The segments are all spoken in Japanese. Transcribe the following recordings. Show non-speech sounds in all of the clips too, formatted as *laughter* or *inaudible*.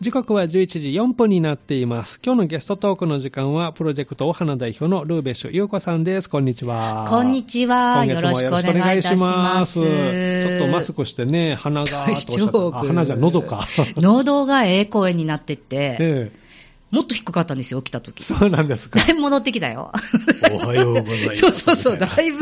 時刻は11時4分になっています。今日のゲストトークの時間は、プロジェクトお花代表のルーベッシュ優子さんです。こんにちは。こんにちは。よろしくお願いいたします。ちょっとマスクしてね、鼻が鼻じゃ喉か。*laughs* 喉がええ声になってって、ええもっと低かったんですよ、起きた時。そうなんですか。だいぶ戻ってきたよ。おはようございます。そうそうそう、だいぶ、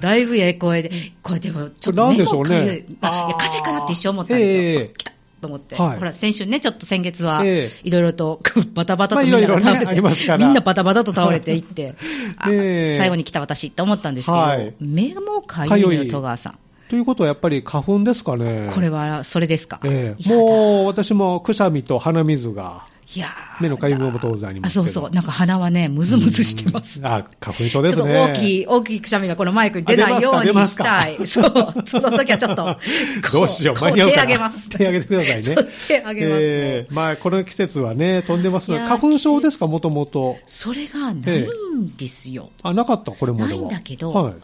だいぶええ声で。これでも、ちょっと目もかゆい。ねあいや風邪かなって一生思ったんですよ。ええあ来たと思って。はい。ほら、先週ね、ちょっと先月は、ええ。いろいろと、*laughs* バタバタとみんなが倒れて、ますから。みんなバタバタと倒れていって、*laughs* あええ。最後に来た私って思ったんですけど、はい。目もかゆいのよ、戸川さん。ということはやっぱり花粉ですかね。これは、それですか？ええ。やだもう私もくしゃみと鼻水が、いやー目のかゆみも当然ありまあ、すけど。そうそう。なんか鼻はね、ムズムズしてます。うんあ、花粉症ですね。ちょっと大きい、大きいくしゃみがこのマイクに出ないようにしたい。*laughs* そう。その時はちょっと、*laughs* どうしよう、こ間に合うかな手あげます。手あげてくださいね。手あげます。えーまあ、この季節はね、飛んでますので、いやー花粉症ですか、もともと。それがないんですよ。あ、なかった、これまでは。ないんだけどはい。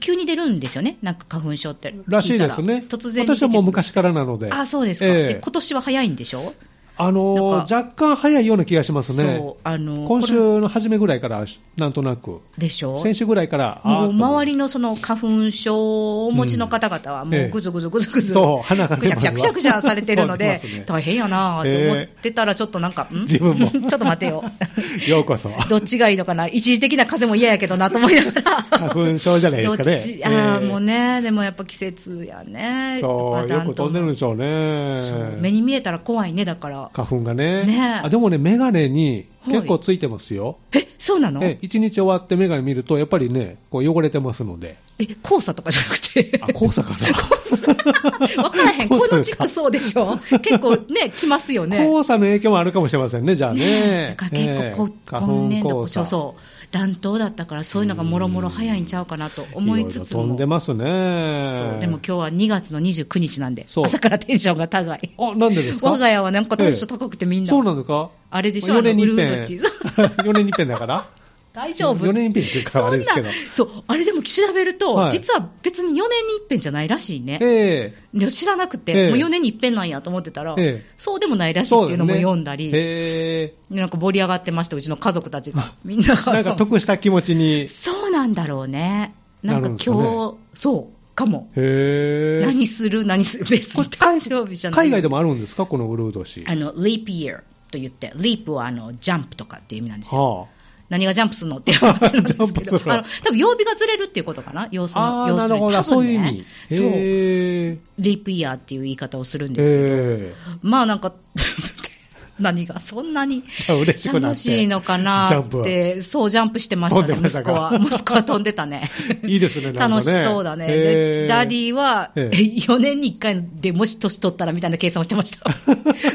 急に出るんですよね？なんか花粉症って。らしいですね。突然私はもう昔からなので。あ、そうですか。ええで今年は早いんでしょ？あの若干早いような気がしますねそ。う。あの、今こ週の初めぐらいから、なんとなく。れでしょ？先週ぐらいから、もう周りりのその花粉症をお持ちの方々は、もええうぐずぐずぐずぐず、そう鼻がぐしゃくしゃくしゃくしゃされてるので大変やなと思ってたら、ちょっとなんか、ん？自分も *laughs* ちょっと待てよ。*laughs* ようこそ。どっちがいいのかな？一時的な風も嫌やけどなと思いながら。花粉症じゃないですかねあもうね、でもやっぱ季節やね。そう、よく飛んでるんでしょうね。目に見えたら怖いね、だから。花粉がね。ねえあでもね、メガネに結構ついてますよ。え、そうなの？え一日終わってメガネ見ると、やっぱりね、こう汚れてますので。え、黄砂とかじゃなくて？あ、黄砂かな *laughs* わからへん。この地区そうでしょ？結構ね、来ますよね。黄砂の影響もあるかもしれませんね、じゃあねね。なんか結構、こええ花粉今年度、黄砂そうそう、暖冬だったから、そういうのがもろもろ早いんちゃうかなと思いつつろろ飛んでも。ますね。そうでも今日は2月の29日なんで朝からテンションが高い。あ、なんでですか？我が家はなんかテンション高くてみんな。そうなんですか？あれでしょ、4あの年に一遍。ウルード氏4年に一遍だから？大丈夫4年に一遍っていうか、あれですけど。そう、あれでも調べると、はい実は別に4年に一遍じゃないらしいね。ええで知らなくて、ええもう4年に一遍なんやと思ってたら、ええそうでもないらしいっていうのも読んだり、へなんか盛り上がってました、うちの家族たちが。みんな。なんか得した気持ちに。そうなんだろうね。なんか今日、そう、かも。へえ。何する？何する？別に誕生日じゃない。海外でもあるんですか？このウルード氏。あの、リープイヤーと言って、リープはあの、ジャンプとかっていう意味なんですよ。は何がジャンプするのっていう話なんですけど、*laughs* あの、多分曜日がずれるっていうことかな要するあ。あー、要するに。ねそういう意味。そう。リープイヤーっていう言い方をするんですけど、えまあなんか、*laughs* 何がそんなに楽しいのかなって、そう、ジャンプしてましたね、息子は。*laughs* 息子は飛んでたね。いいですね楽しそうだね。ダディは、ええ4年に1回でもし年取ったらみたいな計算をしてました。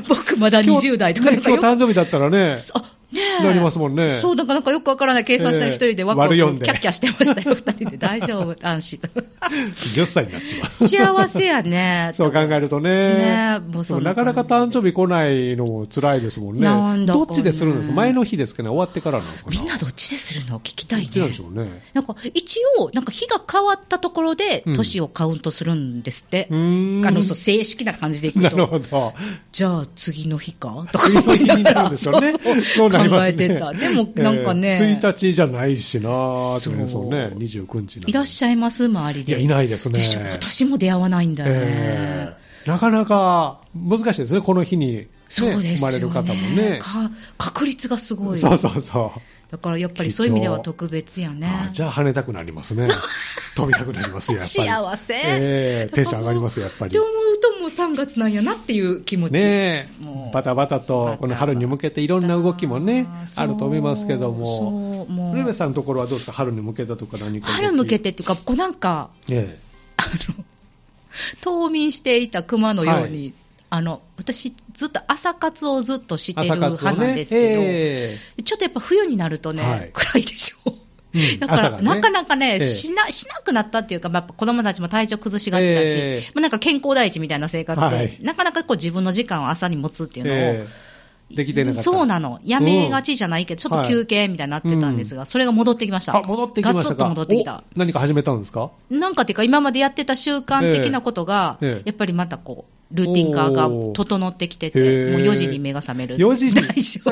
僕まだ20代とか今日誕生日だったらね、あ、ねえ。なりますもんねそう、なんかなんかよくわからない計算したら一人でワクワクええ割る読んでキャッキャしてましたよ、二人で。大丈夫、安心と。10歳になっちまう。*laughs* 幸せやね。そう考えるとね。ねもうそんななかなか誕生日来ないのも辛いですもんね。なんだどっちでするんですか？前の日ですかね終わってからなのみんなどっちでするの？聞きたいね。どっでしょうね。なんか一応、なんか日が変わったところでうん年をカウントするんですって。うーん。あのそう正式な感じでいくなると、ほど。じゃあ次の日か？とか次の日になるんですよね。*laughs* そうなりますね。考えてた。*laughs* でもなんかね、えー1日じゃないしなーってね、そそううね、29日いらっしゃいます周りで。いや、いないですね。私も出会わないんだよね。えーなかなか難しいですね、この日に、ねそうですよね。生まれる方もね。か確率がすごい。そうそうそう。だからやっぱりそういう意味では特別やね。あじゃあ跳ねたくなりますね。*laughs* 飛びたくなりますよ、やっぱり。幸せえーテンション上がりますよ、やっぱりって。思うともう3月なんやなっていう気持ち。ねえ、バタバタと、この春に向けていろんな動きもね、あると思いますけども、そうもうルベさんのところはどうですか、春に向けたとか何か。春向けてっていうか、こうなんか、えあの、冬眠していた熊のように、あの、私、ずっと朝活をずっとしてえ、る派なんで、すけど、えちょっとやっぱ冬になるとね、はい。暗いでしょ。えうん。*laughs* だから、ね。なかなかね、ええ。しな、しなくなったっていうか、まあ子供たちも体調崩しがちだし、ええ。まあなんか健康第一みたいな生活で、はい。なかなかこう自分の時間を朝に持つっていうのを、ええできてなかった。そうなの。やめがちじゃないけど、ちょっと休憩みたいになってたんですが、それが戻ってきました。あ、戻ってきましたか。ガツッと戻ってきた。お何か始めたんですか？なんかっていうか、今までやってた習慣的なことが、やっぱりまたこう、ルーティン化が整ってきてへて、ーもう4時に目が覚める。4時に？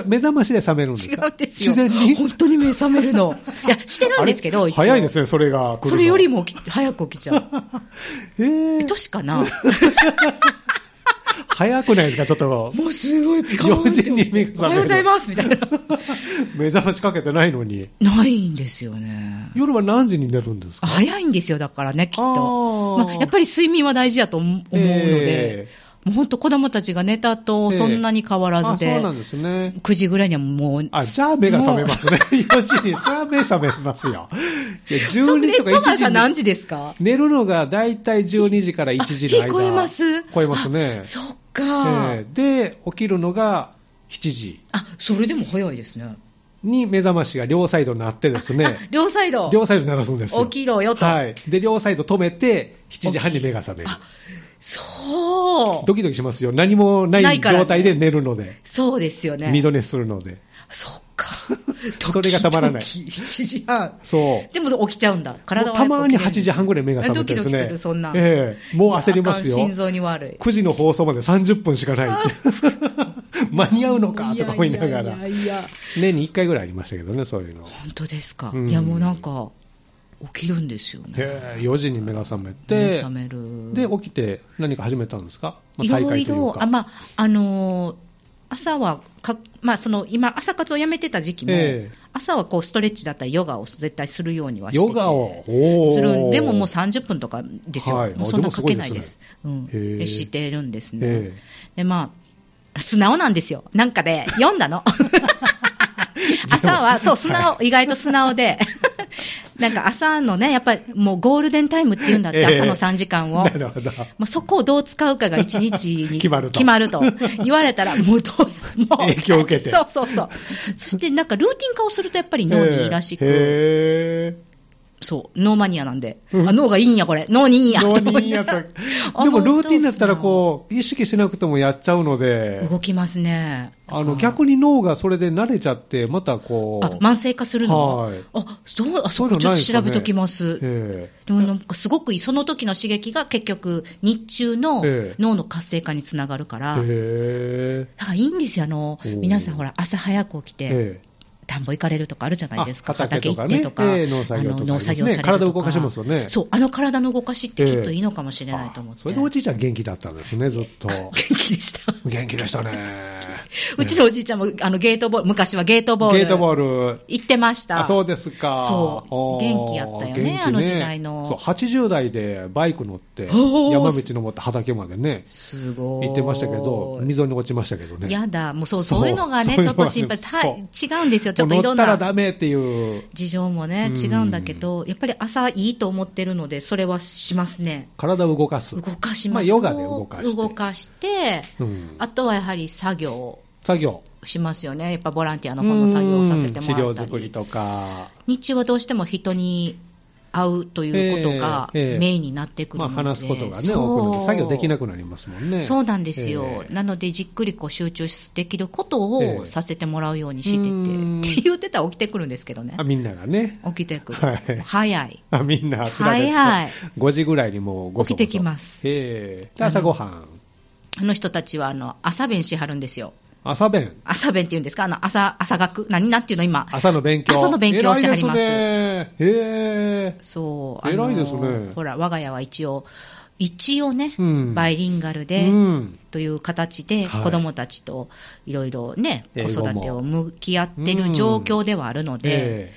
目覚ましで覚めるんです違かうんですよ。自然に？本当に目覚めるの。*laughs* いや、してるんですけど、一応。早いですね、それがそれよりも早く起きちゃう。*laughs* えー、年かな？*laughs* 早くないですか、ちょっと。もうすごいピカーンって4時に目が覚めるおはようございますみたいな。目覚ましかけてないのに。ないんですよね。夜は何時に寝るんですか？早いんですよ、だからね、きっと。まあ、やっぱり睡眠は大事だと思うので、えもう本当子供たちが寝たとそんなに変わらずで、そうなんですね。9時ぐらいにはもう、あ、じゃあ目が覚めますね。4時に。それは目覚めますよ。いや、もう。12時とか1トマ時何時ですか？寝るのがだいたい12時から1時の間。あ日超えます超えますねあ。そっか、えーで、起きるのが7時あ、それでも早いですね。に目覚ましが両サイドになってですあね、両サイド。両サイド鳴らすんですよ。起きろよとはい。で、両サイド止めて、7時半に目が覚める。あ、そう。ドキドキしますよ。何もなない状態で寝るので。そうですよね。二度寝するので。そっか。*laughs* それがたまらないドキドキ7時半。そう。でも起きちゃうんだ。体はたまに8起きれる時半ぐらい目が覚めてですね。ドキドキするそんなええもう焦りますよ。心臓に悪い。9時の放送まで30分しかない。*laughs* 間に合うのかとか思いながいやら。いやいや年に1回ぐらいありましたけどね、そういうの。本当ですか。うんいやもうなんか、起きるんですよね。へえ4時に目が覚め目て覚、める。で、起きて何か始めたんですか、まあ、い再ろいろ、開というか。あ、まあ、あのー朝はか、まあ、その、今、朝活をやめてた時期も、ええ朝はこう、ストレッチだったり、ヨガを絶対するようにはしててヨガを、するんでももう30分とかですよ。はいもうそんなかごいですねけないです。うん。へえでしてるんですね。えで、まあ、素直なんですよ。なんかで、読んだの。*laughs* 朝は、そう、素直、意外と素直で、*laughs* なんか朝のね、やっぱりもうゴールデンタイムって言うんだって、ええ朝の3時間を。なるほど。まあ、そこをどう使うかが一日に *laughs* 決まると決まると言われたら、もうどう、*laughs* もう。影響を受けてそうそうそう。そしてなんかルーティン化をするとやっぱり脳にいいらしく、へそう、脳マニアなんで、うん。あ脳がいいんや、これ。脳にいいんや。にいいやとでもルーティンだったらこう、意識しなくてもやっちゃうので、動きますね。あの逆に脳がそれで慣れちゃって、またこう、あ、慢性化するの？はい。あ、そう、あ、そそうこちょっと調べときます。えでもなんかすごくいい、その時の刺激が結局、日中のええ。脳の活性化につながるから、え。へだからいいんですよ、あの皆さんほら、朝早く起きて、ええ田んぼ行かれるとかあるじゃないですか。あ畑行ってとか、ええ農作業とか。体を動かしますよねそう、あの体の動かしってきっといいのかもしれないと思って。あそれでおじいちゃん元気だったんですね、ずっと。*laughs* 元気でした。元気でしたね。*laughs* うちのおじいちゃんもあのゲートボール、昔はゲートボール。ゲートボール。行ってました。あそうですか。そう元気やったよねあの時代のそう、80代でバイク乗って、山道登って畑までね、すごい。行ってましたけど、溝に落ちましたけどね。やだ、もうそう、そういうのがね、ちょっと心配。違うんですよ、ちょっといろ乗ったらんなダメっていう、事情もね、うん違うんだけど、やっぱり朝いいと思ってるので、それはしますね。体を動かす。動かします。まあヨガで動かして動かして、うんあとはやはり作業を作業。しますよね。やっぱボランティアの方の作業をさせても資らったり。料作りとか、日中はどうしても人に会うということがメインになってくるまあので、話すことがね、多くなって、作業できなくなりますもんね。そうなんですよ、ええ。なのでじっくりこう集中できることええ。をさせてもらうようにしてて、うん。って言ってたら起きてくるんですけどね。あ、、みんながね。起きてくる、はい。早い、あ、みんな、早い。5時ぐらいにもうご起きてきます。ええ。で朝ごはん。あの人たちはあの朝弁しはるんですよ、朝弁。朝弁っていうんですか、あの朝朝学、何なんていうの、今、朝の勉強。朝の勉強をしてはります。偉いですね。へえ。そう、偉いですね。ほら、我が家は一応、一応ね、うん。バイリンガルで、うん。という形で、はい。子供たちといろいろね、子英語も。育てを向き合ってる状況ではあるので、え。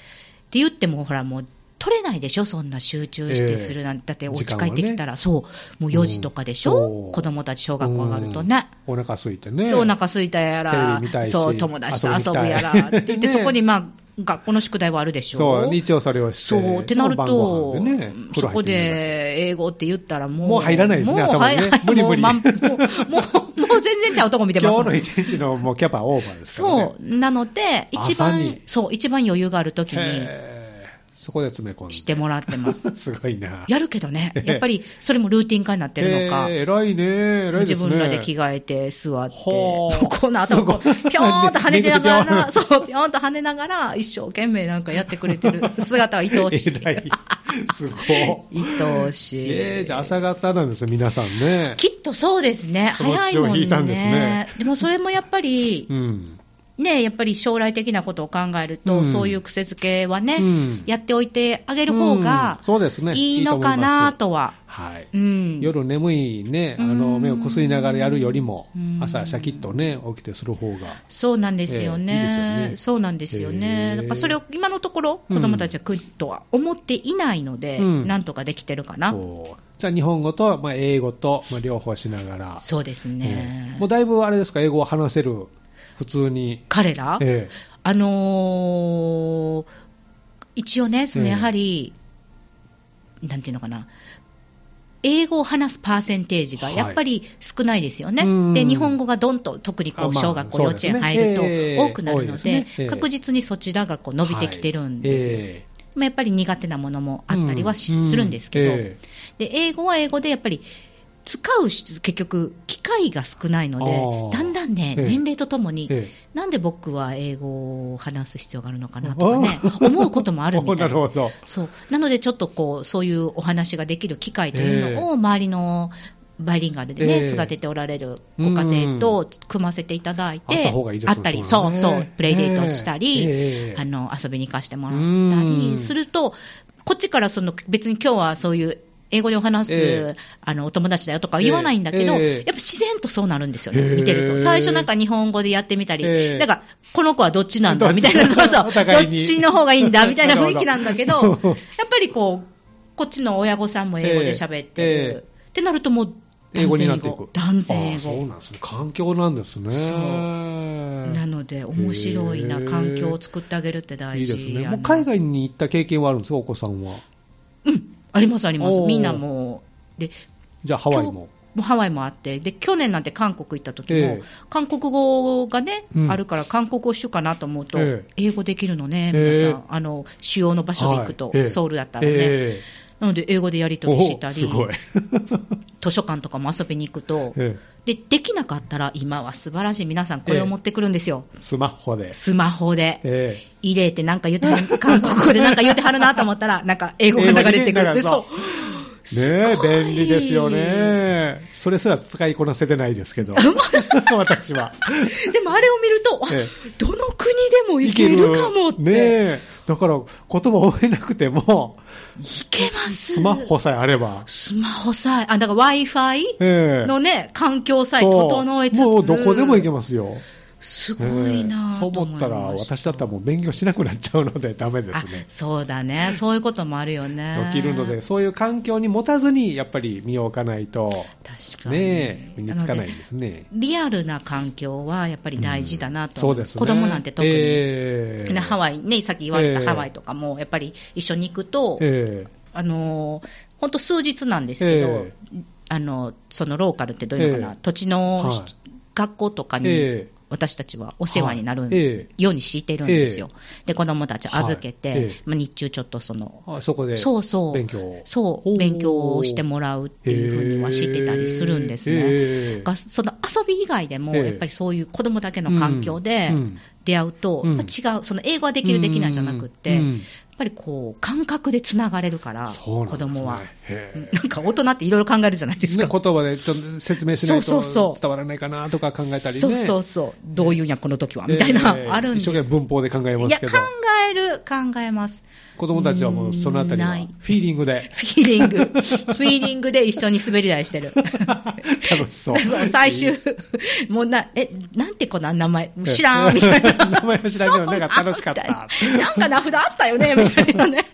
って言っても、ほら、もう、取れないでしょ、そんな集中してするなんて、だって、お家帰ってきたら、そう、もう4時とかでしょ、うん。子供たち、小え学校上がるとね。うん。お腹空いてね。そう、お腹空いたやら。そう、友達と遊ぶやら、って言って、ねそこに、まあ、学校の宿題はあるでしょ？そう、一応それをして。そう、ってなると、ねそこで英語って言ったらもう、もう入らないですねもう頭にね *laughs* 無理無理。もうまんもう、もう、全然ちゃうとこ見てます。今日の一日のもうキャパオーバーですね。そう、なので、一番そう、一番余裕があるときにそこで詰め込んで。してもらってます。*laughs* すごいな。やるけどね、やっぱりそれもルーティン化になってるのか、*laughs* えー偉いね、偉いですね。自分らで着替えて座って、この後、ぴょーんと跳ねてながら、*laughs* そう、ぴょーんと跳ねながら、一生懸命なんかやってくれてる姿は愛おしい。偉い。すごい。愛おしい。えー、じゃあ朝方なんですよ、皆さんね。きっとそうですね。早いもんね。引いたんですねでもそれもやっぱり、うん。ね、やっぱり将来的なことを考えると、うんそういう癖づけはね、うんやっておいてあげる方がうんそうですね。いいのかなとは。はい。うん、夜眠いね、あの、うん目をこすりながらやるよりもうん、朝シャキッとね、起きてする方が。そうなんですよね,、ええいいですよねそうなんですよへね。えだからそれを今のところ、うん子供たちは来るとは思っていないので、うんなんとかできてるかな。じゃあ日本語と、まあ、英語と、まあ、両方しながら。そうですね。ええもうだいぶあれですか、英語を話せる、普通に。彼ら、えあのー一応ね、そのええ。やはり、なんていうのかな、英語を話すパーセンテージがはい。やっぱり少ないですよね。うん。で、日本語がどんと、特にこうあまあ小学校、幼稚そうですね。園入るええ。と多くなるのでね。ええ、確実にそちらがこうえ伸びてきてるんですよ。えまあやっぱり苦手なものもあったりはするんですけど、え。で英語は英語でやっぱり使うし結局、機会が少ないので、だんだんね、ええ。年齢とともに、えなんで僕は英語を話す必要があるのかなとかね、思うこともあるみたな。*laughs* いるな。そう。なので、ちょっとこうそういうお話ができる機会というのを、周りのバイリンガルでね、ええ。育てておられるご家庭と組ませていただいて、あったり、そそうそう、プレイデートしたり、ええあの遊びに行かせてもらったうん。りすると、こっちからその別に今日はそういう英語でお話す、ええあのお友達だよとか言わないんだけど、ええやっぱ自然とそうなるんですよへえね、見てると。最初なんか日本語でやってみたり、ええだから、この子はどっちなんだみたいな、そうそう、*laughs* どっちの方がいいんだみたいな *laughs* 雰囲気なんだけど、*laughs* やっぱりこう、こっちの親御さんも英語で喋ってる、ええってなるともう、英語にな断然英語っていく。。断然英あそう語。なんですね。環境なんですね。そうなので、面白いな、環境を作ってあげるって大事。いいですね。もう海外に行った経験はあるんですか、お子さんは？うん、ありますあります。みんなもう、で、じゃあハワイも。ハワイもあって、で、去年なんて韓国行った時も、ええ。韓国語がね、うん。あるから韓国語しようかなと思うと、ええ。英語できるのね、ええ皆さん。あの、主要の場所で行くと、ソウルだったらね。えなので、英語でやりえ取りしたり。図書館とかも遊びに行くと、*laughs* えで、できなかったら、今は素晴らしい皆さんこれを持ってくるんですよ。えスマホで。スマホで。え入れてなんか言ってはる、韓国語でなんか言ってはるなと思ったら、なんか英語が流れてくるって、そう。えねえ、便利ですよね。それすら使いこなせてないですけど。*laughs* *laughs* 私は。でもあれを見ると、あえどの国でもいけるかもって。ねえ。だから、言葉覚えなくても、いけます。スマホさえあれば。スマホさえ、あ、だから Wi-Fi ええのね、環境さえ整えつつ。もうどこでも行けますよ。すごいなぁええそうと思ったら、私だったらもう勉強しなくなっちゃうのでダメですねあ。そうだね。そういうこともあるよね。起きるので、そういう環境に持たずに、やっぱり身を置かないと、確かに。ねえ、身につかないですね。リアルな環境はやっぱり大事だなと、そうですね。子供なんて特に、ええねハワイ、ね、さっき言われたええハワイとかも、やっぱり一緒に行くと、えあの本当、数日なんですけど、えあのそのローカルってどういうのかな、ええ土地の、はい学校とかに、ええ私たちはお世話になるようにしてるんですよ、で子供たち預けて、まあ、日中ちょっとその、あそこで。そうそう。勉強を。そう、勉強をしてもらうっていうふうにはしてたりするんですね。その遊び以外でも、ええ。やっぱりそういう子供だけの環境で出会うと、うん違う、その英語はできる、できないじゃなくって、うんやっぱりこう感覚でつながれるから、ね子供は。なんか大人っていろいろ考えるじゃないですか。ね、言葉でちょっと説明しないと伝わらないかなとか考えたりね。そうそうそう、どういうんや、この時は、みたいな、ええあるんです一生懸命文法で考えまいや、考すけど。える、考えます。子供たちはもうそのあたりはフィーリングでフィーリング、*laughs* フィーリングで一緒に滑り台してる。楽しそう。そ *laughs* う最終、もうな、え、なんて子なん名前、知らん、みたいな。*laughs* 名前も知らんけど、なんか楽しかった。なんか名札あったよね、みたいなね。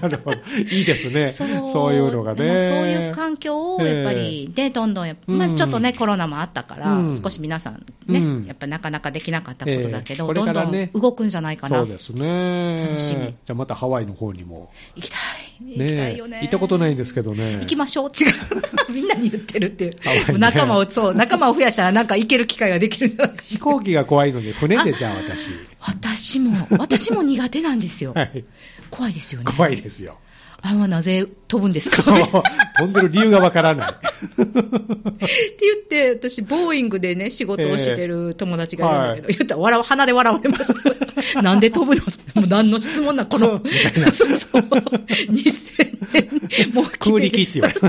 なるほど。いいですね。そういうのがね。もそういう環境をやっぱり、で、どんどんまあ、うんちょっとね、コロナもあったから、うん少し皆さんね、うんやっぱなかなかできなかったことだけど、どんどん動くんじゃないかな。そうですね。楽しみじゃあまたハワイの方にも。行きたい。行きたいよね。行ったことないんですけどね。行きましょう。違う。*laughs* みんなに言ってるっていう。ね仲間を、そう、仲間を増やしたらなんか行ける機会ができるんじゃないか飛行機が怖いので、船でじゃあ私。私も、私も苦手なんですよ。*laughs* はい。怖いですよね。怖いですよ。あんはなぜ飛ぶんですか？*laughs* 飛んでる理由がわからない。って言って、私、ボーイングでね、仕事をしてる友達がいるんだけど、言ったら笑う、鼻で笑われました。*laughs* なんで飛ぶの？もう何の質問なん、この。そうそう。*laughs* 2000年、もう空力って言われた。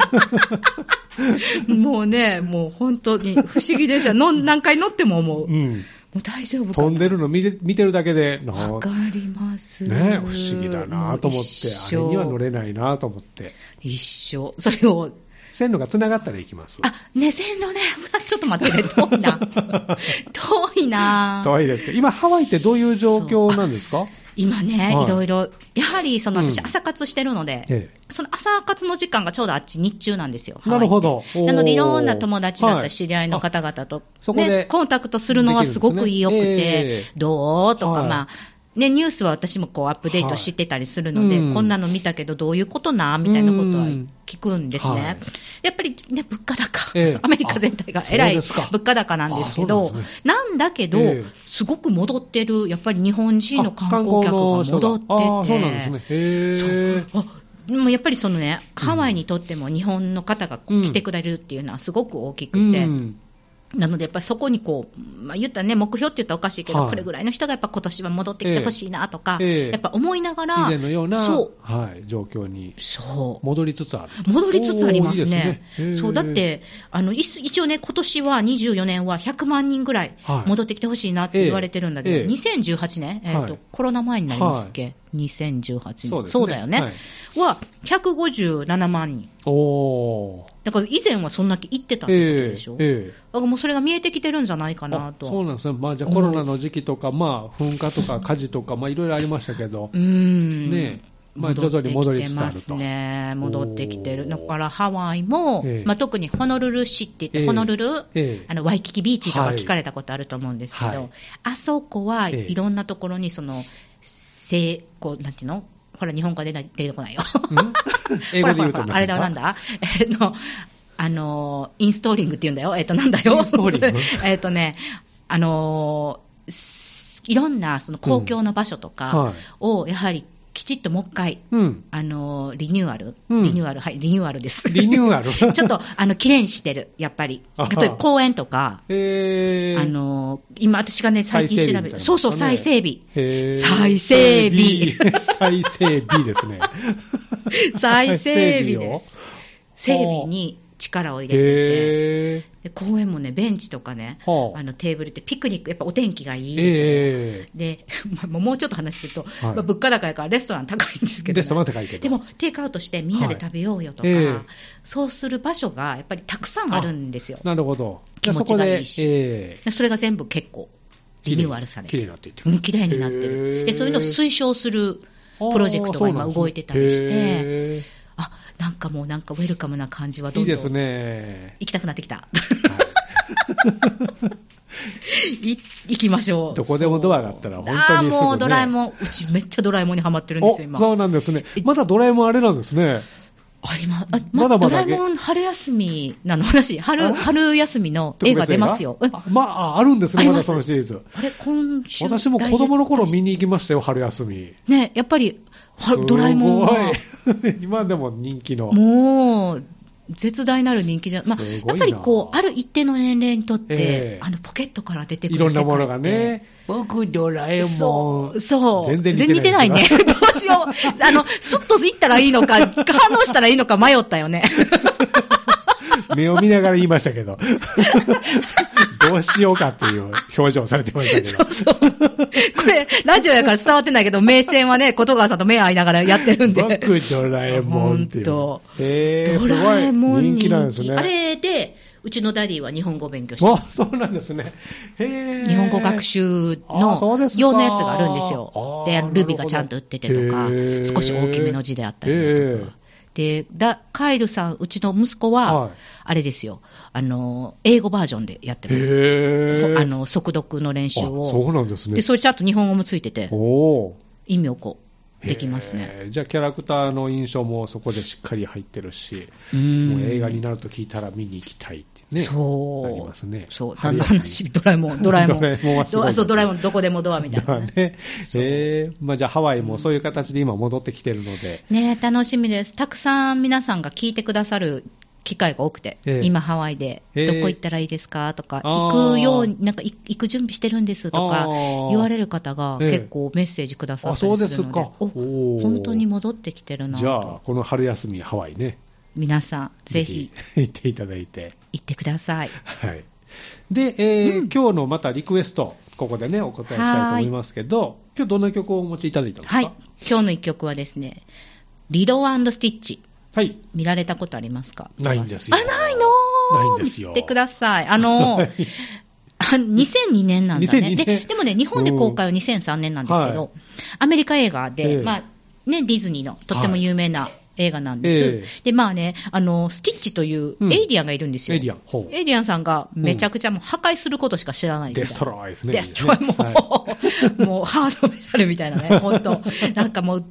もうね、もう本当に不思議でした。の何回乗っても思う。もうん。う大丈夫。飛んでるの見て見てるだけで、なわかります。ね不思議だなと思って、あれには乗れないなと思って。一生。それを、線路が繋がったら行きます。あ、ね、線路ね。*laughs* ちょっと待ってね。遠いな。*laughs* 遠いな。遠いです今、ハワイってどういう状況なんですか？今ね、はい。いろいろ、やはりその私、うん。朝活してるので、えその朝活の時間がちょうどあっち日中なんですよ。え、なるほど。なので、いろんな友達だったはいり、知り合いの方々と、そこでね、コンタクトするのはすごく良くて、ええ。どうとか、はい。まあ、ね、ニュースは私もこうアップデートしてたりするので、はい。うん。こんなの見たけど、どういうことなみたいなことはうん。聞くんですね。はい。やっぱりね、物価高、ええ。*laughs* アメリカ全体があえらい物価高なんですけあど、なんですなんだけど、ええ。すごく戻ってる、やっぱり日本人のあ観光客が戻ってて、ああ、そうなんですね。へえ。あでもやっぱりそのね、ハワイにとっても日本の方が来てくれるっていうのはすごく大きくて、うんなのでやっぱりそこにこう、まあ、言ったらね、目標って言ったらおかしいけど、はい。これぐらいの人がやっぱ今年は戻ってきてほしいなとか、ええ。やっぱ思いながら、以前のような、そう。はい、状況に戻りつつある。戻りつつありますおーいいすね。へー。そうだってあのい一応ね、今年は24年は100万人ぐらいはい。戻ってきてほしいなって言われてるんだけど、ええ。2018年、えーとはい。コロナ前になりますっけ、2018年。そうね。だよね、はい。は157万人。おー。だから以前はそんだけ行ってたってことでしょ、ええだからもうそれが見えてきてるんじゃないかなあと。そうなんですね。まあ、じゃあコロナの時期とか、まあ、噴火とか火事とか、まあ、いろいろありましたけど。う、ん。ねまあ徐々に戻りつつあると。戻ってきてますね。戻ってきてる。だからハワイも、ええ。まあ、特にホノルル市って言って、ええ。ホノルル、ええ。あのワイキキビーチとかはい。聞かれたことあると思うんですけど、はい。あそこはええ。いろんなところにその、せこうなんていうの？ほら、日本語出ない出てこないよ。ん？*laughs* 英語で言うとあれだ、なんだ？だ *laughs* えっと、あの、インストーリングって言うんだよ。えっと、なんだよ？インストーリング？*laughs* えっとね、あの、すいろんなその公共の場所とかはい。を、やはりきちっともう一回、うん。あの、リニューアル、うんリニューアル、はい、リニューアルです。リニューアル？*laughs* ちょっと、あの、綺麗にしてる、やっぱり。例えば公園とか、えー、あの、今私がね、最近調べて、再整備みたいなそうそう、再整備。再整備再整備ですね。*laughs* *laughs* 再整備をです。整備に力を入れてて、公園もね、ベンチとかね、ー。はああのテーブルってピクニック、やっぱお天気がいいでしょ。えで、*laughs* まあもうちょっと話すると、はいまあ物価高やからレストラン高いんですけど、ー。レストランって書いてる。でも、テイクアウトしてみんなで食べようよとか、はいええそうする場所がやっぱりたくさんあるんですよ。なるほど。気持ちがいいしそそれが全部結構リニューアルされ綺麗て、になっていってうん綺麗になってへる。ーで、そういうのを推奨するープロジェクトが今動いてたりしてへあ、なんかもうなんかウェルカムな感じはーどんどんいいですね。行きたくなってきた。はい *laughs* い行きましょう。どこでもドアがあったら本当にすぐねあーもうドラえもん、うちめっちゃドラえもんにハマってるんですよ、今。おそうなんですね。まだドラえもんあれなんですね。ありま、あ、まだまだドラえもん春休みなの？話、*laughs* 春、あ春休みの映画出ますよ。まあ、あるんですね、まだそのシリーズ。あれ、今週私も子供の頃見に。に行きましたよ、春休み。ね、やっぱり、はドラえもんは、*laughs* 今でも人気の。もう、絶大なる人気じゃ、まあ、やっぱりこう、ある一定の年齢にとって、ええあの、ポケットから出てくいるろんなものがね。僕、ドラえもん。そう、そう。全然似似ててないね。*laughs* どうしよう。あの、スッと行ったらいいのか、反応したらいいのか迷ったよね。目を見ながら言いましたけど。*laughs* どうしようかっていう表情されてましたけど。これ、ラジオやから伝わってないけど、目線はね、小川さんと目合いながらやってるんで。僕、ドラえもんっていう。ドラえもんすごい人気なんですね。あれで、うちのダディは日本語を勉強してあ、ます。そうなんですね。へー。日本語学習の用のやつがあるんですよで、ルビがちゃんと振っててとか少し大きめの字であったりだとへか。で、だカイルさん、うちの息子は、はいあれですよ、あの、英語バージョンでやってます。あの、速読の練習あを。そうなんですね。で、それちゃんと日本語もついてて、おー。意味をこう、できますね。じゃあキャラクターの印象もそこでしっかり入ってるし、うんもう映画になると聞いたら見に行きたいね。そう。なりますね。そう。の話ドラえもん、*laughs* ドラえもん。ドラえもんはすごいどそう、ドラえもん、どこでもドアみたいな、だね。えーまあ、じゃあハワイもそういう形で今戻ってきてるので、ね楽しみです。たくさん皆さんが聞いてくださる機会が多くて、ええ。今ハワイで、ええ。どこ行ったらいいですか？とか、あー。行くように、なんかい行く準備してるんですとかあー。言われる方がええ。結構メッセージくださあ、ったりそうですか。するので、おおー。本当に戻ってきてるなじゃあと、、この春休みハワイね、皆さん、ぜひ行っていただいて。行ってください。はい。で、えー今日のまたリクエスト、ここでね、お答えしたいと思いますけど、今日どんな曲をお持ちいただいたんですか？はい、今日の一曲はですね、リロスティッチ。はい。見られたことありますか？ないんですよあ、ないのないんですよ見てください。あの、はいあ2002年なんだね。2002で年でもね、日本で公開は2003年なんですけど、はいアメリカ映画で、ええまあ、ね、ディズニーのとっても有名な映画なんです。ええ。で、まあね、あの、スティッチといううん。エイリアンがいるんですよ。エイリアンエイリアンさんがめちゃくちゃもう破壊することしか知らないみたいな。デストロイですね。デストロイもう、は *laughs* もうハードメタルみたいなね、本当。なんかもう、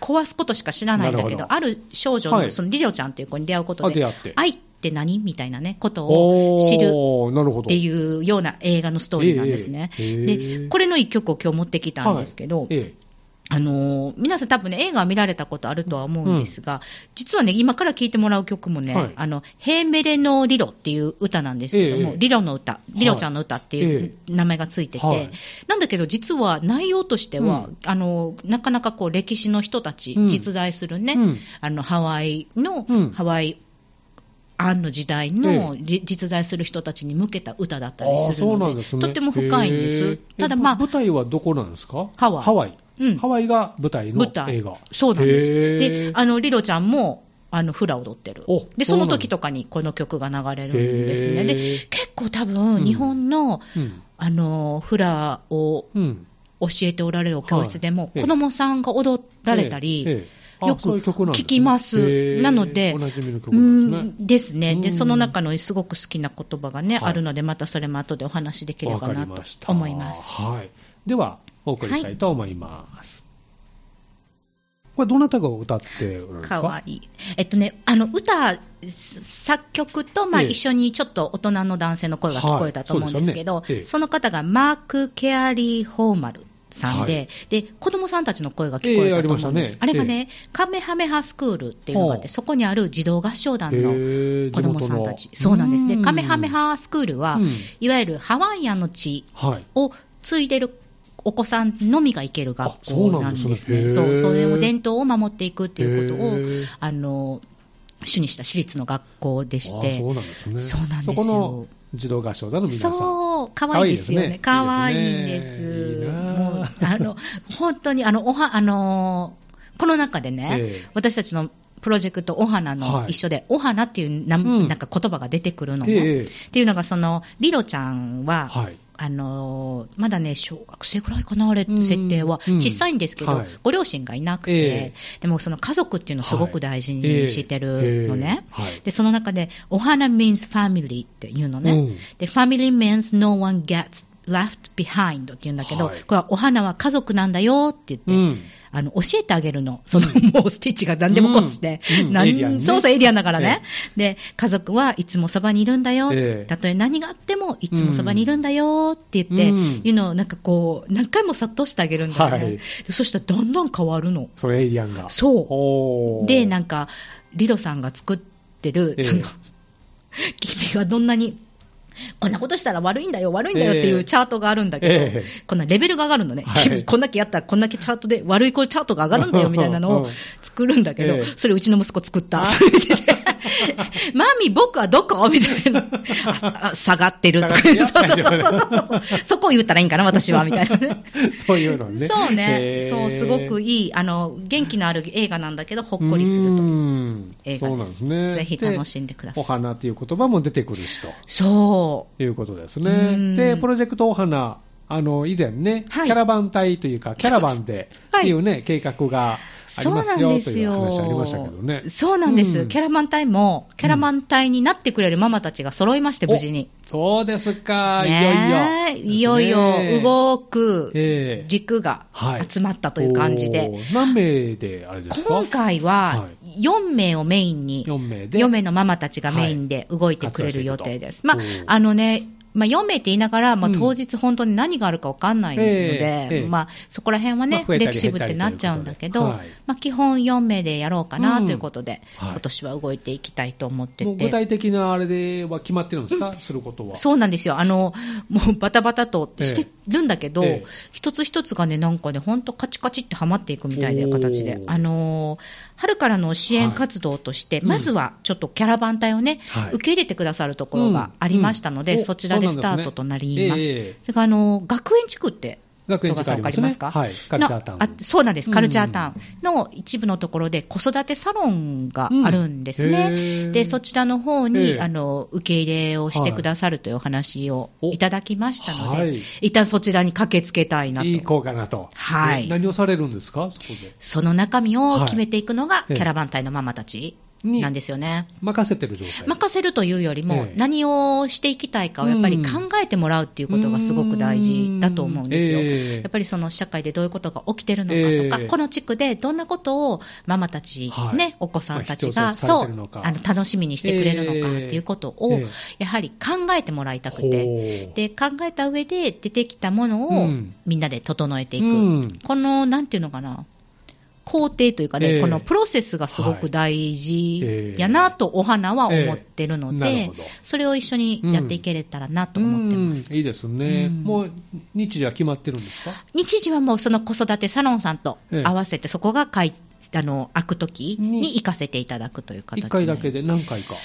壊すことしか知らないんだけど、ある少女の、はい。そのリリョちゃんっていう子に出会うことで、あ出会って愛って何？みたいなね、ことを知る。っていうような映画のストーリーなんですね。ええええで、これの一曲を今日持ってきたんですけど、はい。えあのー皆さん多分ね、映画は見られたことあるとは思うんですが、実はね、今から聴いてもらう曲もね、はい。あの、ヘーメレのリロっていう歌なんですけども、ええ。リロの歌、リロちゃんの歌っていうえ。名前がついてて、はい。なんだけど実は内容としては、うん。あの、なかなかこう歴史の人たち、うん。実在するね、うん。あの、ハワイの、うん。ハワイ、アンの時代のり実在する人たちに向けた歌だったりするので、ですね。とっても深いんです。ただまあえ、舞台はどこなんですか？ハワイハワイ。うんハワイが舞台の映画。そうなんです。で、あの、リロちゃんも、あの、フラ踊ってるお。で、その時とかにこの曲が流れるんですね。で、結構多うん分、日本の、うん。あの、フラをうん。教えておられるお教室でも、はい子供さんが踊られたり、えよく聞きますなのでおなじみの曲んですね。んですね。で、うんその中のすごく好きな言葉がね、はいあるので、またそれも後でお話しできればなと。思います。はい。では、お送りしたいと思います。これ、どなたが歌っておられか？かわいい。えっとね、あの、歌、作曲と、まあ、ええ一緒にちょっと大人の男性の声が聞こえたと思うんですけど、はいそその方がマーク・ケアリー・ホーマルさんで、はいで、子供さんたちの声が聞こえたと思うんです。ええあねあれがね、カメハメハスクールっていうのがあって、そこにある児童合唱団へのー子供さんたち。地元のそうなんです。で、うんカメハメハスクールは、うんいわゆるハワイアンの地はい。を継いでるお子さんのみが行ける学校なんんですね。そう、それを伝統を守っていくっていうことをあの、主にした私立の学校でしあて、そうなんですね。そうなんですよそこの児童合唱団の皆さん。そう、可愛いですよね。可可愛愛いんいでですもう、あの、*laughs* 本当に、あの、おは、あのーこの中でね、ええ私たちのプロジェクトお花はいの一緒で、お花っていうな,、うんん、なんか言葉が出てくるのね。ええっていうのが、その、リロちゃんは、はい。あのーまだね、小学生ぐらいかな、あれ、うん設定は。うん。小さいんですけど、はい。ご両親がいなくて、ええ。でもその家族っていうのをすごく大事にしてるのね。で、その中で、お花 means family っていうのね。うん。で、family means no one gets left behind って言うんだけど、はいこれはお花は家族なんだよって言って、うんあの、教えてあげるの。その、もうスティッチが何でもこうして。うんうんねそうそう、エイリアンだからね。で、家族はいつもそばにいるんだよ。ええたとえ何があっても、いつもそばにいるんだよって言って、うんいうのをなんかこう、何回も殺到してあげるんだよね。はいでそしたらだんだん変わるの。そのエイリアンが。そう。で、なんか、リロさんが作ってる、ええその、*laughs* 君がどんなに、こんなことしたら悪いんだよ、悪いんだよっていええ。うチャートがあるんだけど、ええ。こんなレベルが上がるのね、はい。君こんだけやったらこんだけチャートで悪い子チャートが上がるんだよみたいなのを作るんだけど、ええ。それうちの息子作った。それでマミ、僕はどこ？みたいな。*laughs* 下がってるとか。そうそうそうそう。そこを言ったらいいんかな、私は、みたいなね。そういうのね。そうね。そう、すごくいい、あの、元気のある映画なんだけど、ほっこりすると。うん映画ですそうなんですね。ぜひ楽しんでくださいお花っていう言葉も出てくるしとそいうことですうね。んで、プロジェクトお花あの、以前ね、はいキャラバン隊というか、キャラバンではいっていうね、計画がありそうますよとなんですいうよ。話ありましたけどね。そうなんです。うんキャラバン隊も、キャラバン隊になってくれるママたちが揃いまして、無事に。そうですか、ねえいよいよ。いよいよ動くくええ軸がはい集まったという感じで。おー何名であれですか？今回はは4名をメインに、4名で。4名のママたちがメインで動いてくれる予定です。まあはい活動していくと、あのね、まあ、4名って言いながら、まあ、うん。当日本当に何があるか分かんないので、ええええ。まあ、そこら辺はね、まあフレキシブルってなっちゃうんだけど、はい。まあ、基本4名でやろうかなということで、はい。今年は動いていきたいと思ってて。具体的なあれでは決まってるんですか、することは。そうなんですよ。あの、もうバタバタとしてるんだけど、ええ。ええ一つ一つがね、なんかね、ほんとカチカチってはまっていくみたいな形で。あのー春からの支援活動として、はい。まずはちょっとキャラバン隊をね、はい。受け入れてくださるところがありましたので、うんうんそちらでおスタートとなります。そねええそれから、あのー学園地区って、学園地区ありますね。わかはい。カルチャータウン。のあそうなんです、カルチャータウンの一部のところで子育てサロンがあるんですね。うんで、そちらの方に、ええあの、受け入れをしてくださるというお話をおいただきましたので、はい一旦そちらに駆けつけたいなと。いい子かなと。はいえ何をされるんですか、そこで。その中身を決めていくのが、ええキャラバン隊のママたちになんですよね。任せてる状態。任せるというよりもええ、何をしていきたいかをやっぱり考えてもらうっていうことがすごく大事だと思うんですよ。ええ。やっぱりその社会でどういうことが起きてるのかとか、ええ。この地区でどんなことをママたち、ねはい。お子さんたちまが、そうあの楽しみにしてくれるのかっていうことを、ええやはり考えてもらいたくて、で考えた上で出てきたものをうん。みんなで整えていく、うん。このなんていうのかな、工程というかね、ええ。このプロセスがすごく大事やなとお花は思ってるので、ええ。なるほど。それを一緒にやっていけれたらなと思ってます。うん。いいですね。うん。もう、日時は決まってるんですか？日時はもうその子育てサロンさんとええ。合わせて、そこがかいあの開くときに行かせていただくという形一回だけで何回か？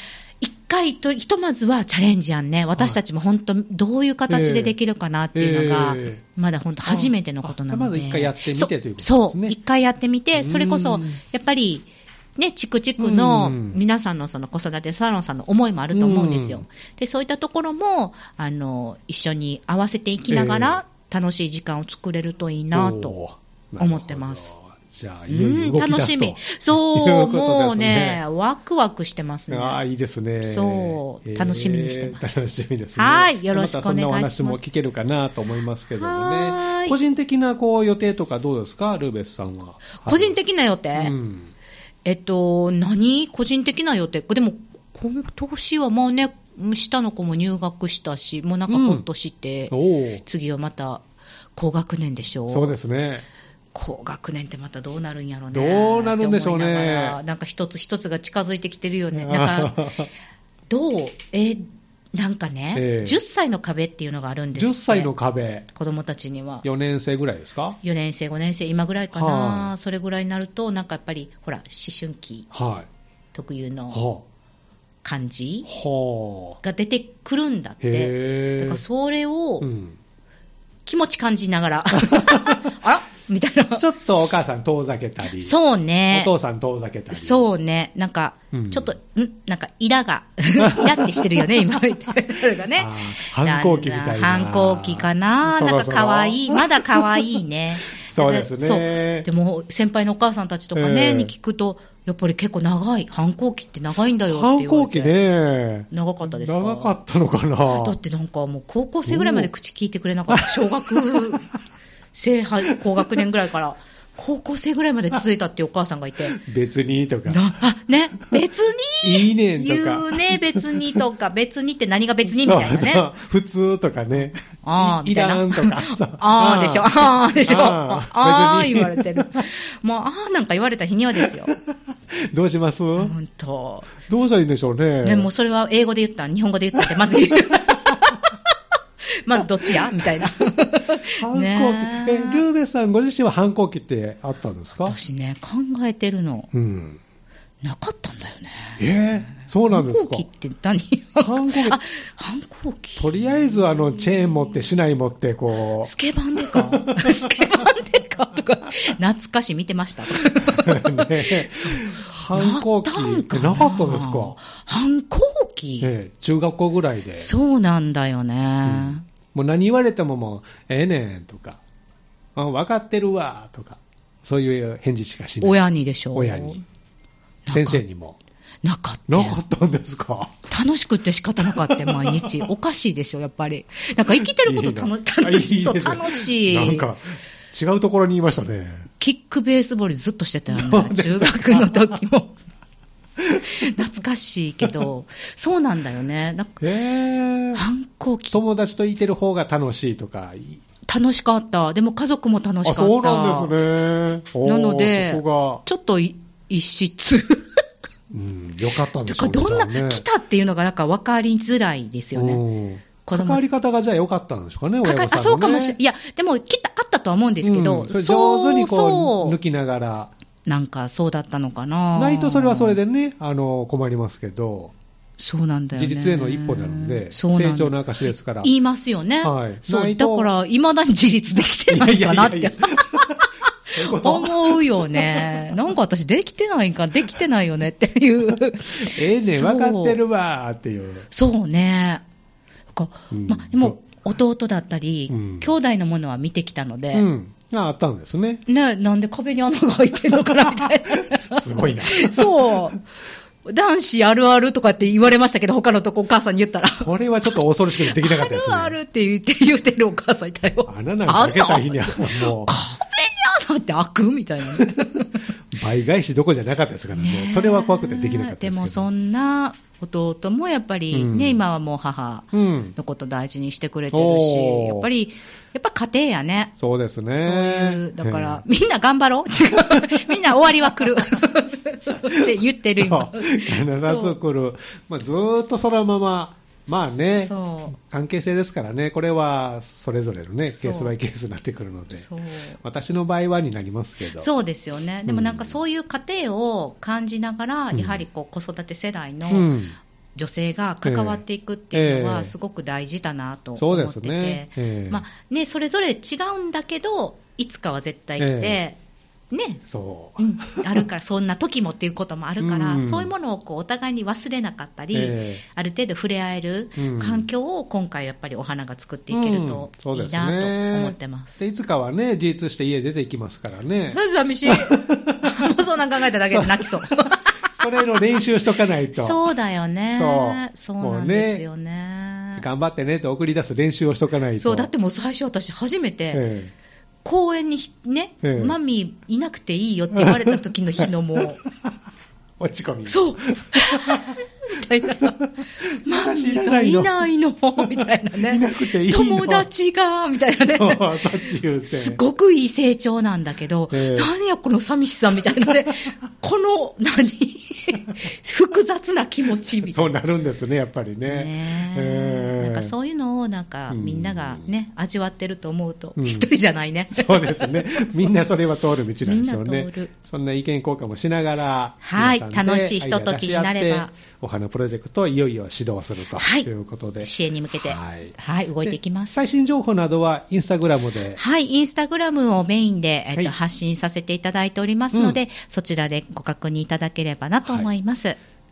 一回と、ひとまずはチャレンジやんね。私たちも本当、どういう形でできるかなっていうのがええ、まだ本当初めてのことなので。あまず一回やってみてということですねそう一回やってみて、それこそうん、やっぱり、ね、地区地区のうん皆さんのその子育てサロンさんの思いもあると思うんですようん。で、そういったところも、あの、一緒に合わせていきながら、楽しい時間を作れるといいなと。思ってます。じゃあ、いよいよ動き出すと。楽しみ。い *laughs* そうねもうね、ワクワクしてますね。ああ、いいですね。そう楽しみにしてますえー楽しみですね。はいよろしくお願いしますたそんなお話も聞けるかなと思いますけどもね。個人的なこう予定とかどうですか、ルーベスさんは。個人的な予定、うん。えっと、何？個人的な予定？でも、今年はもうね、下の子も入学したし、もうなんかほっとして、おお。次はまた高学年でしょう。そうですね。高学年ってまたどうなるんやろうね。どうなるんでしょうねなんか一つ一つが近づいてきてるよね。なんか、どう？え、なんかね、ええ10歳の壁っていうのがあるんですって10歳の壁、子供たちには。4年生ぐらいですか？4年生、5年生、今ぐらいかな、はいそれぐらいになると、なんかやっぱり、ほら、思春期は特有い。のは感じ。が出てくるんだって。だからそれをうん。気持ち感じながら、*laughs* *laughs* あら？みたいな。ちょっとお母さん遠ざけたり。そうね。お父さん遠ざけたり。そうね。なんかうん、ちょっと、ん？なんか、イラが、*laughs* イラってしてるよね、今、みたいな。それがね。反抗期みたいな。反抗期かななんか可愛い。まだ可愛いね。*laughs* そうですねそう。でも、先輩のお母さんたちとかね、ええに聞くと、やっぱり結構長い。反抗期って長いんだよって反言われて。抗期ね。長かったですか？長かったのかな。だってなんかもう高校生ぐらいまで口聞いてくれなかった。小学生高学年ぐらいから。高校生ぐらいまで続いたっていうお母さんがいて。別にとか。なあ、ね、別にいいねんとか。言うね、別にとか、別にって何が別にみたいなね。そうそう普通とかね。ああ、いいみたいな。らんとか。*laughs* ああでしょ、ああでしょ、ああ言われてる。もう、ああなんか言われた日にはですよ。どうします？ほんと。どうしたらいいんでしょうね。ね、もうそれは英語で言ったん日本語で言ったって、まず言う。*laughs* まずどっちや？みたいな。*laughs* 反抗期。ねえ、ルーベさんご自身は反抗期ってあったんですか？私ね、考えてるの、うん。なかったんだよね。えーそうなんですか。反抗期って何反抗期。あ、反抗期。とりあえずあの、チェーン持って、市内持って、こスケバンデカ *laughs* スケバンデカとか、懐かしい見てました。とか。反抗期ってなかったですか？反抗期、ええ中学校ぐらいで。そうなんだよね。もう何言われてももう、ええねんとか、あ分かってるわとか、そういう返事しかしない。親にでしょ親に。先生にも。なかった。なかったんですか？楽しくて仕方なかった、毎日。*laughs* おかしいでしょ、やっぱり。なんか生きてること楽楽しそう、いいですね楽しい。なんか、違うところにいましたね。キックベースボールずっとしてたよね、中学の時も。*laughs* 懐かしいけど、そうなんだよね。なんか反抗期、友達といてる方が楽しいとか、い楽しかった。でも家族も楽しかあ、った。そうなんですね。なのでちょっとい一室。が、うん、よかったんでしょうね。どんな、ね来たっていうのがなんか分かりづらいですよね。関わり方がじゃあ良かったんでしょうかね。かかあそうかもしれいや、でも来た、あったとは思うんですけど、うん上手にこう抜きながら、なんかそうだったのかな。ないとそれはそれでね、あの困りますけど、そうなんだよね。自立への一歩なので、成長の証ですから。言いますよね。はいそう、だから、いまだに自立できてないかなって。いやいやいやそういうこと思うよね。なんか私できてないんか、できてないよねっていう。ええねん、そう分かってるわーっていう。そうね。かうんまあ、でも、弟だったり、うん兄弟のものは見てきたので、うん。ああったんですね。ね、なんで壁に穴が開いてるのかなみたいな。*laughs* すごいな。そう。男子あるあるとかって言われましたけど、他のとこお母さんに言ったら。それはちょっと恐ろしくてできなかったですね。あるあるって言って言ってるお母さんいたよ。穴なんか開けた日にはもう、って開く？みたいなね。倍返しどころじゃなかったですからね。それは怖くてできなかったです。でもそんな弟もやっぱりね、うん今はもう母うん。のこと大事にしてくれてるし、おーやっぱり、やっぱ家庭やね。そうですね。そういう、だから、えみんな頑張ろう？*laughs* 違う。みんな終わりは来る。*laughs* って言ってる今。必ず来る。まあ、ずーっとそのまま、まあね。関係性ですからね、これはそれぞれのね、ケースバイケースになってくるので。私の場合はになりますけど。そうですよね。でもなんかそういう家庭を感じながら、うんやはりこう子育て世代のうん。女性が関わっていくっていうのええはすごく大事だなと思ってて、ね。ええまあね、それぞれ違うんだけど、いつかは絶対来て、えね、そうう。ん、あるから、そんな時もっていうこともあるから、うんそういうものをこうお互いに忘れなかったり、えある程度触れ合えるうん環境を今回やっぱりお花が作っていけるといいなとね思ってます。でいつかはね、自立して家出ていきますからね。寂しい。*laughs* そんなん考えただけで泣きそう。それの練習しとかないと。そうだよね。そうそうなんですよね。頑張ってねって送り出す練習をしとかないと。そう、だってもう最初私初めて、え公園にひね、ええマミーいなくていいよって言われた時の日のもう、え *laughs* 落ち込み。そう *laughs* みたいな。マミーがないないのみたいなね。いなくていいの友達が、みたいなね。す先。ごくいい成長なんだけど、ええ何やこの寂しさみたいなね。この、何？*laughs* 複雑な気持ちみたいそうなるんですね、やっぱりね。ねええなんかそういうのをなんかうんみんながね、味わってると思うと、うん一人じゃないね。そうですね。*laughs* みんなそれは通る道なんでしょうみんなね。そんな意見交換もしながら、はい楽しいひとときになればお花プロジェクトをいよいよ指導するとはいいうことで。支援に向けて、はいはい、動いていきます。最新情報などはインスタグラムで。はい、インスタグラムをメインで、えっとはい発信させていただいておりますので、うんそちらでご確認いただければなと思います。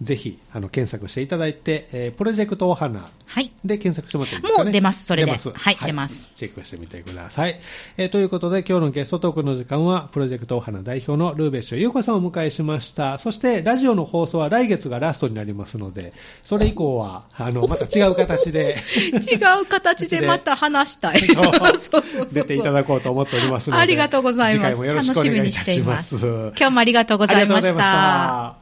ぜひ、あの、検索していただいて、えープロジェクトお花はい。で検索してもらっていいですかね？もう出ますそれで出ますはい出ますチェックしてみてください。えーということで、今日のゲストトークの時間は、プロジェクトお花代表のルーベッシュ優子さんをお迎えしました。そして、ラジオの放送は来月がラストになりますので、それ以降は、あの、また違う形で、*laughs* 違う形でまた話したい。そう *laughs* そうそうそう出ていただこうと思っておりますので、ありがとうございます。次回もよろしくお願いいたします。楽しみにしています。今日もありがとうございました。